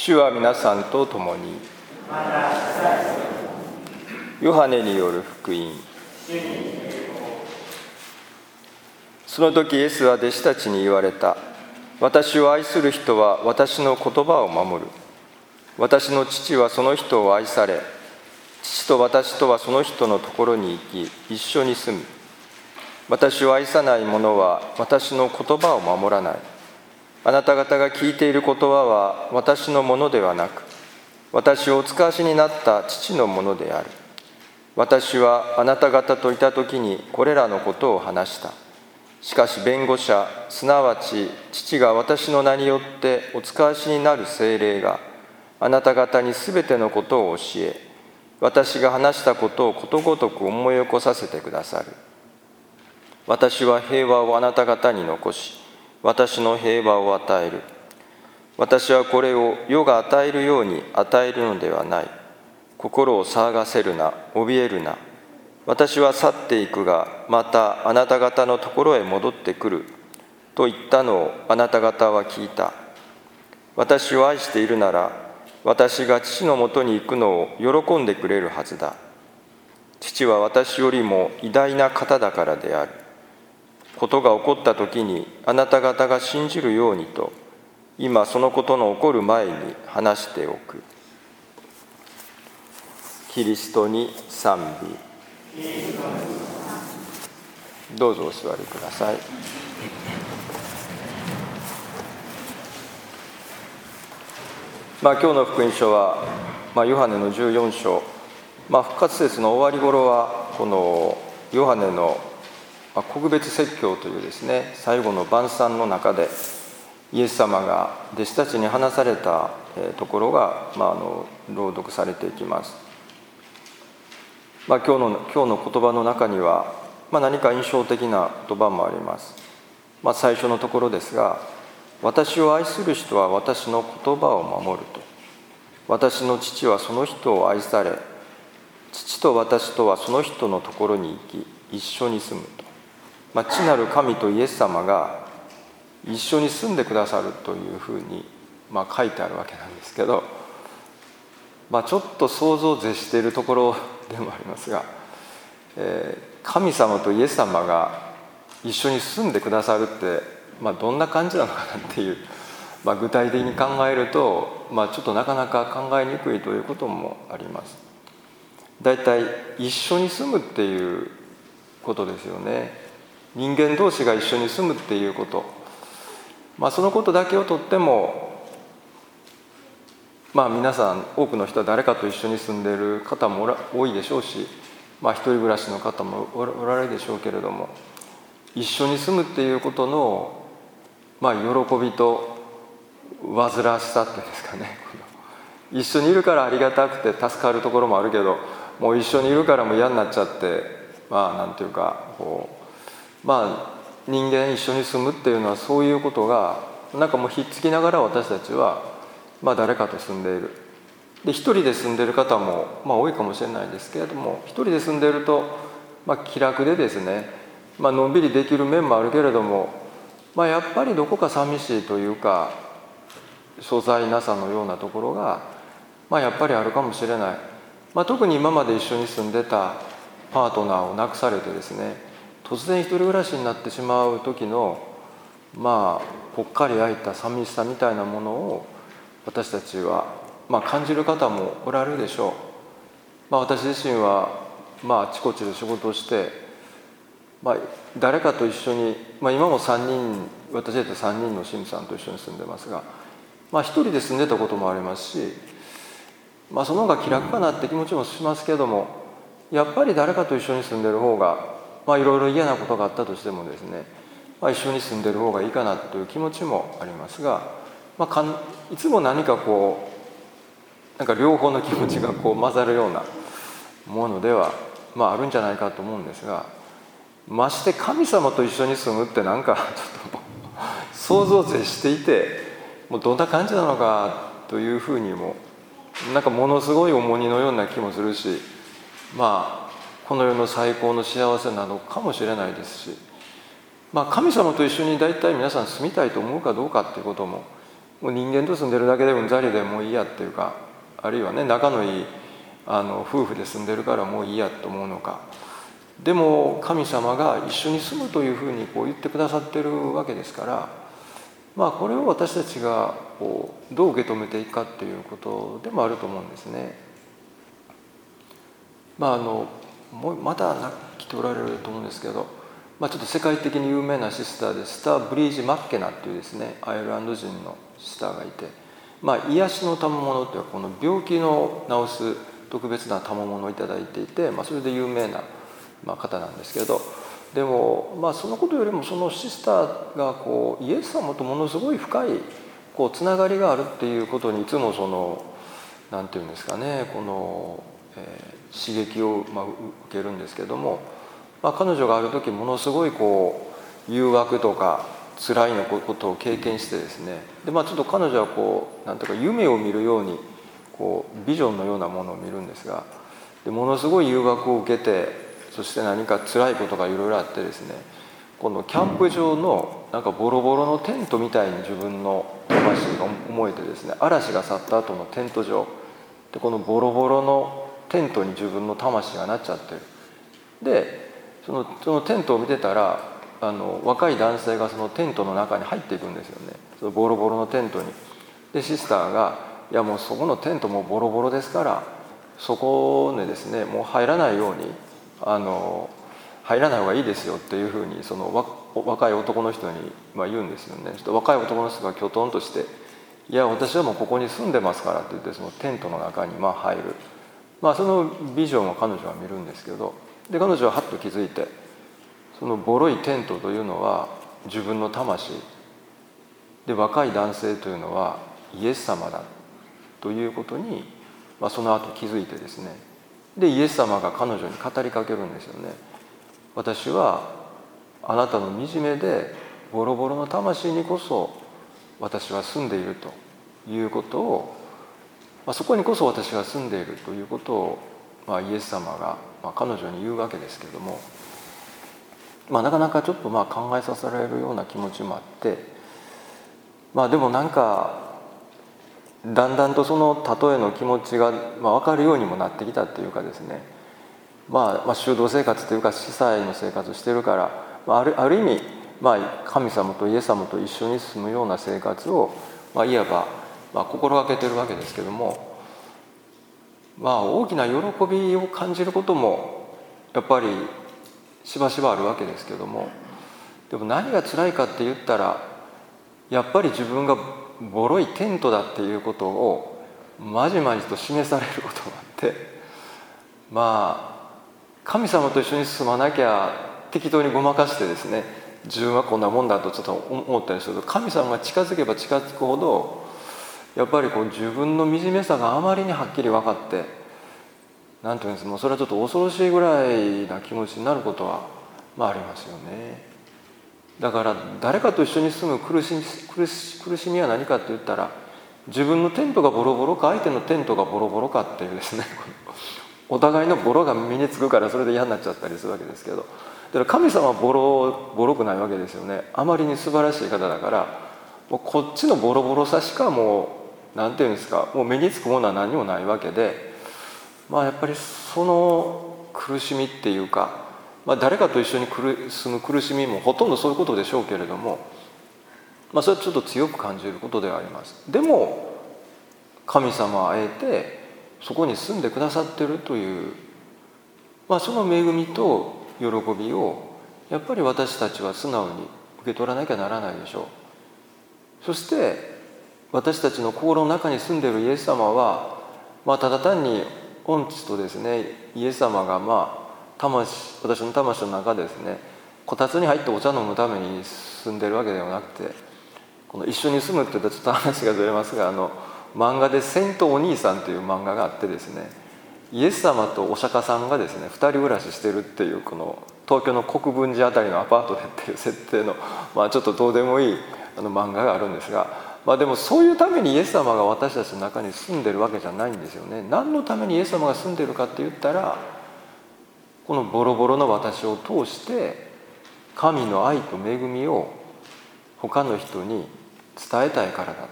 主は皆さんと共に。ヨハネによる福音。その時イエスは弟子たちに言われた。私を愛する人は私の言葉を守る。私の父はその人を愛され。父と私とはその人のところに行き一緒に住む。私を愛さない者は私の言葉を守らない。あなた方が聞いている言葉は私のものではなく私をお使わしになった父のものである。私はあなた方といた時にこれらのことを話した。しかし弁護者すなわち父が私の名によってお使わしになる精霊があなた方にすべてのことを教え私が話したことをことごとく思い起こさせてくださる。私は平和をあなた方に残し私の平和を与える。私はこれを世が与えるように与えるのではない。心を騒がせるな怯えるな。私は去っていくがまたあなた方のところへ戻ってくる。と言ったのをあなた方は聞いた。私を愛しているなら私が父のもとに行くのを喜んでくれるはずだ。父は私よりも偉大な方だからである。ことが起こった時にあなた方が信じるようにと今そのことの起こる前に話しておく。キリストに賛美。どうぞお座りください。まあ今日の福音書は、まあ、ヨハネの14章、まあ、復活節の終わり頃はこのヨハネの、国別説教というですね最後の晩餐の中でイエス様が弟子たちに話されたところが、まあ、あの朗読されていきます、まあ、今日の今日の言葉の中には、まあ、何か印象的な言葉もあります、まあ、最初のところですが「私を愛する人は私の言葉を守る」と「私の父はその人を愛され父と私とはその人のところに行き一緒に住む」と。まあ、地なる神とイエス様が一緒に住んでくださるというふうに、まあ、書いてあるわけなんですけど、まあ、ちょっと想像を絶しているところでもありますが、えー、神様とイエス様が一緒に住んでくださるって、まあ、どんな感じなのかなっていう、まあ、具体的に考えると、まあ、ちょっとなかなか考えにくいということもあります。だいたい一緒に住むっていうことですよね。人間同士が一緒に住むっていうこと、まあ、そのことだけをとってもまあ皆さん多くの人は誰かと一緒に住んでいる方も多いでしょうし、まあ、一人暮らしの方もおられるでしょうけれども一緒に住むっていうことの、まあ、喜びと煩わしさっていうんですかね。一緒にいるからありがたくて助かるところもあるけどもう一緒にいるからも嫌になっちゃってまあなんていうかこうまあ人間一緒に住むっていうのはそういうことがなんかもうひっつきながら私たちは、まあ、誰かと住んでいる。で一人で住んでいる方も、まあ、多いかもしれないですけれども一人で住んでいると、まあ、気楽でですね、まあのんびりできる面もあるけれども、まあ、やっぱりどこか寂しいというか素材なさのようなところが、まあ、やっぱりあるかもしれない、まあ、特に今まで一緒に住んでたパートナーを亡くされてですね突然一人暮らしになってしまう時のまあぽっかり開いた寂しさみたいなものを私たちは、まあ、感じる方もおられるでしょう、まあ、私自身は、まあ、あちこちで仕事をして、まあ、誰かと一緒に、まあ、今も3人私たち3人の神父さんと一緒に住んでますが、まあ、一人で住んでたこともありますし、まあ、その方が気楽かなって気持ちもしますけどもやっぱり誰かと一緒に住んでる方がまあいろいろ嫌なことがあったとしてもですね、まあ、一緒に住んでる方がいいかなという気持ちもありますが、まあ、かんいつも何かこうなんか両方の気持ちがこう混ざるようなものでは、まあ、あるんじゃないかと思うんですがまして神様と一緒に住むってなんかちょっと想像を絶していてもうどんな感じなのかというふうにもなんかものすごい重荷のような気もするしまあこの世の最高の幸せなのかもしれないですし、まあ、神様と一緒に大体皆さん住みたいと思うかどうかっていうことももう人間と住んでるだけでうんざりでもういいやっていうかあるいはね仲のいいあの夫婦で住んでるからもういいやと思うのかでも神様が一緒に住むというふうにこう言ってくださってるわけですからまあこれを私たちがこうどう受け止めていくかっていうことでもあると思うんですね。まああのもうまだ来ておられると思うんですけど、まあ、ちょっと世界的に有名なシスターでスター・ブリージ・マッケナっていうですねアイルランド人のシスターがいて、まあ、癒しの賜物というかこの病気の治す特別な賜物を頂いていて、まあ、それで有名な、まあ、方なんですけどでも、まあ、そのことよりもそのシスターがこうイエス様とものすごい深いこうつながりがあるっていうことにいつもその何て言うんですかねこの、えー、刺激を、まあ、受けるんですけども、まあ、彼女がある時ものすごいこう誘惑とか辛いのことを経験してですねで、まあ、ちょっと彼女はこうなんていうか夢を見るようにこうビジョンのようなものを見るんですがでものすごい誘惑を受けてそして何か辛いことがいろいろあってですねこのキャンプ場のなんかボロボロのテントみたいに自分の魂が思えてですね嵐が去った後のテント場でこのボロボロのテントに自分の魂がなっちゃってる。でそのそのテントを見てたらあの若い男性がそのテントの中に入っていくんですよね。そのボロボロのテントに。でシスターがいやもうそこのテントもボロボロですからそこでですねもう入らないようにあの入らない方がいいですよっていうふうにその若い男の人にま言うんですよね。若い男の人がきょとんとして「いや私はもうここに住んでますから」って言ってそのテントの中にま入る。まあそのビジョンを彼女は見るんですけどで彼女ははっと気づいてそのボロいテントというのは自分の魂で若い男性というのはイエス様だということに、まあ、その後気づいてですねでイエス様が彼女に語りかけるんですよね。私はあなたの惨めでボロボロの魂にこそ私は住んでいるということを、まあ、そこにこそ私が住んでいるということを、まあ、イエス様が、まあ、彼女に言うわけですけども、まあ、なかなかちょっとまあ考えさせられるような気持ちもあってまあでもなんかだんだんとその例えの気持ちが、まあ、分かるようにもなってきたっていうかですね、まあ、まあ修道生活というか司祭の生活してるから、まあ、あるある意味、まあ、神様とイエス様と一緒に住むような生活を、まあ、いわば、まあ、心がけてるわけですけども、まあ、大きな喜びを感じることもやっぱりしばしばあるわけですけどもでも何が辛いかって言ったらやっぱり自分がボロいテントだっていうことをまじまじと示されることがあってまあ神様と一緒に住まなきゃ適当にごまかしてですね自分はこんなもんだとちょっと思ったりすると神様が近づけば近づくほどやっぱりこう自分の惨めさがあまりにはっきり分かって何て言うんですかもうそれはちょっと恐ろしいぐらいな気持ちになることはまあありますよね。だから誰かと一緒に住む苦し苦し苦しみは何かって言ったら自分のテントがボロボロか相手のテントがボロボロかっていうですね お互いのボロが身につくからそれで嫌になっちゃったりするわけですけどだから神様はボロボロくないわけですよねあまりに素晴らしい方だからもうこっちのボロボロさしかもう何て言うんですかもう目につくものは何もないわけでまあやっぱりその苦しみっていうかまあ、誰かと一緒に住む苦しみもほとんどそういうことでしょうけれども、まあ、それはちょっと強く感じることではあります。でも神様はあえてそこに住んでくださってるという、まあ、その恵みと喜びをやっぱり私たちは素直に受け取らなきゃならないでしょう。そして私たちの心の中に住んでいるイエス様は、まあ、ただ単に恩知とですね。イエス様がまあ魂私の魂の中ですね。こたつに入ってお茶飲むために住んでるわけではなくてこの一緒に住むって言ったらちょっと話がずれますがあの漫画で「セントお兄さん」という漫画があってですね。イエス様とお釈迦さんがですね2人暮らししてるっていうこの東京の国分寺辺りのアパートでっていう設定の、まあ、ちょっとどうでもいいあの漫画があるんですが、まあ、でもそういうためにイエス様が私たちの中に住んでるわけじゃないんですよね。何のためにイエス様が住んでるかって言ったらこのボロボロの私を通して神の愛と恵みを他の人に伝えたいからだ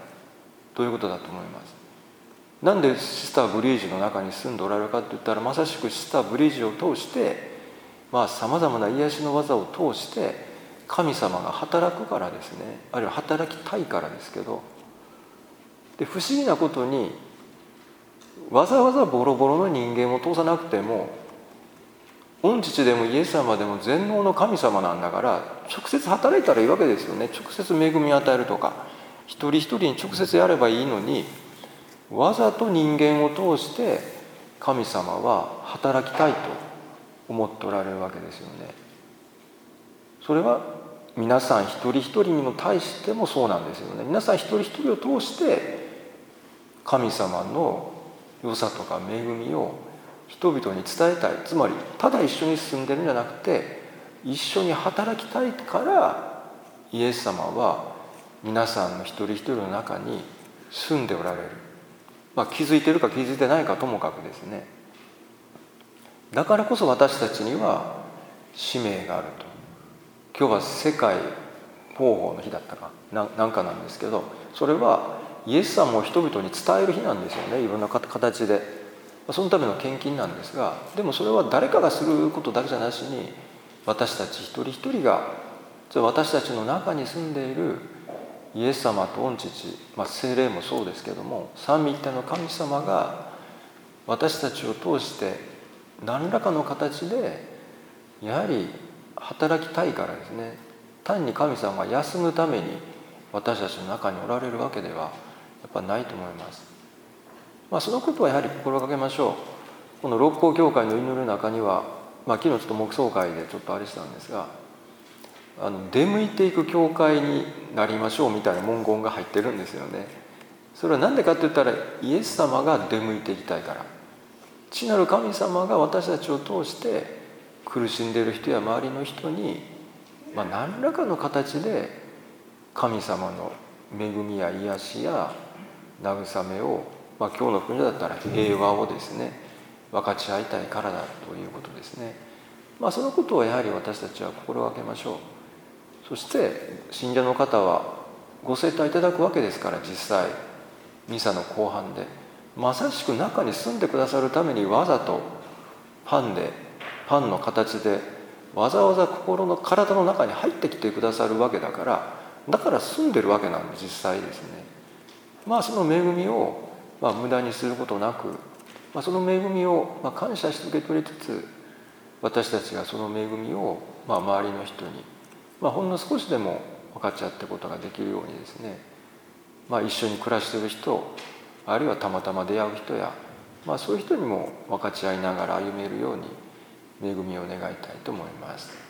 どういうことだと思いますなんでシスターブリージの中に住んでおられるかって言ったらまさしくシスターブリージを通してさまざ、まな癒しの技を通して神様が働くからですね。あるいは働きたいからですけど。で不思議なことにわざわざボロボロの人間を通さなくても御父でもイエス様でも全能の神様なんだから直接働いたらいいわけですよね。直接恵みを与えるとか一人一人に直接やればいいのにわざと人間を通して神様は働きたいと思っておられるわけですよね。それは皆さん一人一人にも対してもそうなんですよね。皆さん一人一人を通して神様の良さとか恵みを人々に伝えたい。つまりただ一緒に住んでるんじゃなくて一緒に働きたいからイエス様は皆さんの一人一人の中に住んでおられる、まあ、気づいてるか気づいてないかともかくですね。だからこそ私たちには使命があると。今日は世界広報の日だったかなんかなんですけどそれはイエス様を人々に伝える日なんですよねいろんな形で。そのための献金なんですがでもそれは誰かがすることだけじゃなしに私たち一人一人が私たちの中に住んでいるイエス様と御父、まあ、精霊もそうですけども三位一体の神様が私たちを通して何らかの形でやはり働きたいからですね単に神様が休むために私たちの中におられるわけではやっぱないと思います。まあ、そのことはやはり心がけましょう。この六甲教会の祈る中には、まあ、昨日ちょっと黙想会でちょっとあれしたんですがあの出向いていく教会になりましょうみたいな文言が入ってるんですよね。それは何でかって言ったらイエス様が出向いていきたいから父なる神様が私たちを通して苦しんでいる人や周りの人に、まあ、何らかの形で神様の恵みや癒しや慰めを、まあ、今日の国だったら平和をですね分かち合いたいからだということですね。まあ、そのことをやはり私たちは心がけましょう。そして信者の方はご生体いただくわけですから実際ミサの後半でまさしく中に住んでくださるためにわざとパンでパンの形でわざわざ心の体の中に入ってきてくださるわけだからだから住んでるわけなんで実際ですね。まあその恵みを、まあ、無駄にすることなく、まあ、その恵みを、まあ、感謝して受け取りつつ私たちがその恵みを、まあ、周りの人に、まあ、ほんの少しでも分かっちゃってことができるようにですね、まあ、一緒に暮らしてる人あるいはたまたま出会う人や、まあ、そういう人にも分かち合いながら歩めるように恵みを願いたいと思います。